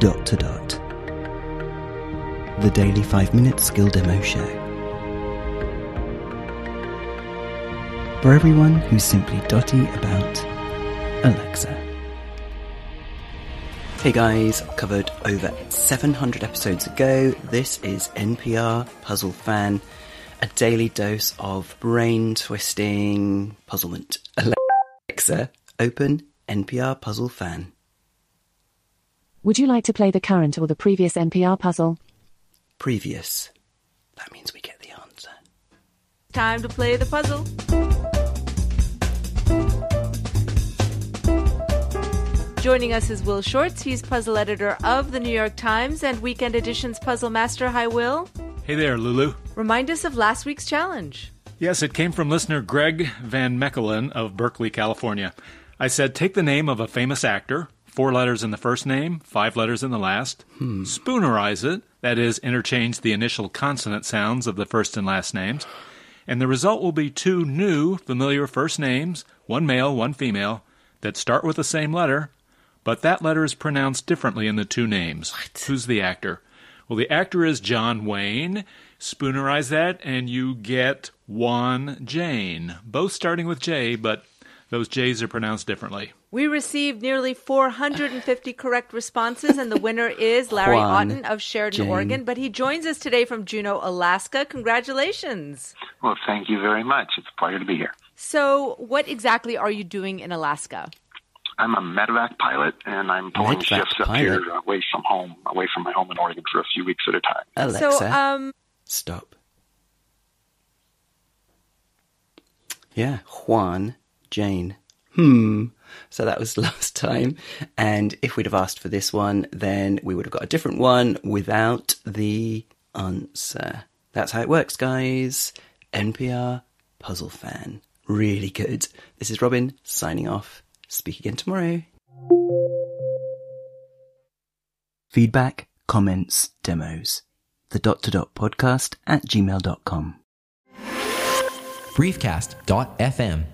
Dot to Dot. The daily 5 minute skill demo show. For everyone who's simply dotty about Alexa. Hey guys, covered over 700 episodes ago. This is NPR Puzzle Fan, a daily dose of brain twisting puzzlement. Alexa, open NPR Puzzle Fan. Would you like to play the current or the previous NPR puzzle? Previous. That means we get the answer. Time to play the puzzle. Joining us is Will Shortz. He's puzzle editor of the New York Times and Weekend Edition's Puzzle Master. Hi, Will. Hey there, Lulu. Remind us of last week's challenge. Yes, it came from listener Greg VanMechelen of Berkeley, California. I said, take the name of a famous actor, four letters in the first name, five letters in the last, hmm. spoonerize it, that is, interchange the initial consonant sounds of the first and last names, and the result will be two new, familiar first names, Juan male, one female, that start with the same letter, but that letter is pronounced differently in the two names. Who's the actor? Well, the actor is John Wayne. Spoonerize that, and you get one Jane. Both starting with J, but those J's are pronounced differently. We received nearly 450 correct responses, and the winner is Larry Juan Otten of Sheridan, Jane. Oregon. But he joins us today from Juneau, Alaska. Congratulations. Well, thank you very much. It's a pleasure to be here. So, what exactly are you doing in Alaska? I'm a medevac pilot, and I'm pulling Medevac shifts up pilot? here away from home, away from my home in Oregon for a few weeks at a time. Alexa, So, um, stop. Yeah, Juan, Jane. Hmm. So that was last time. And if we'd have asked for this one, then we would have got a different one without the answer. That's how it works, guys. NPR Puzzle Fan. Really good. This is Robin signing off. Speak again tomorrow. Feedback, comments, demos. The dot to dot podcast at gmail.com. briefcast.fm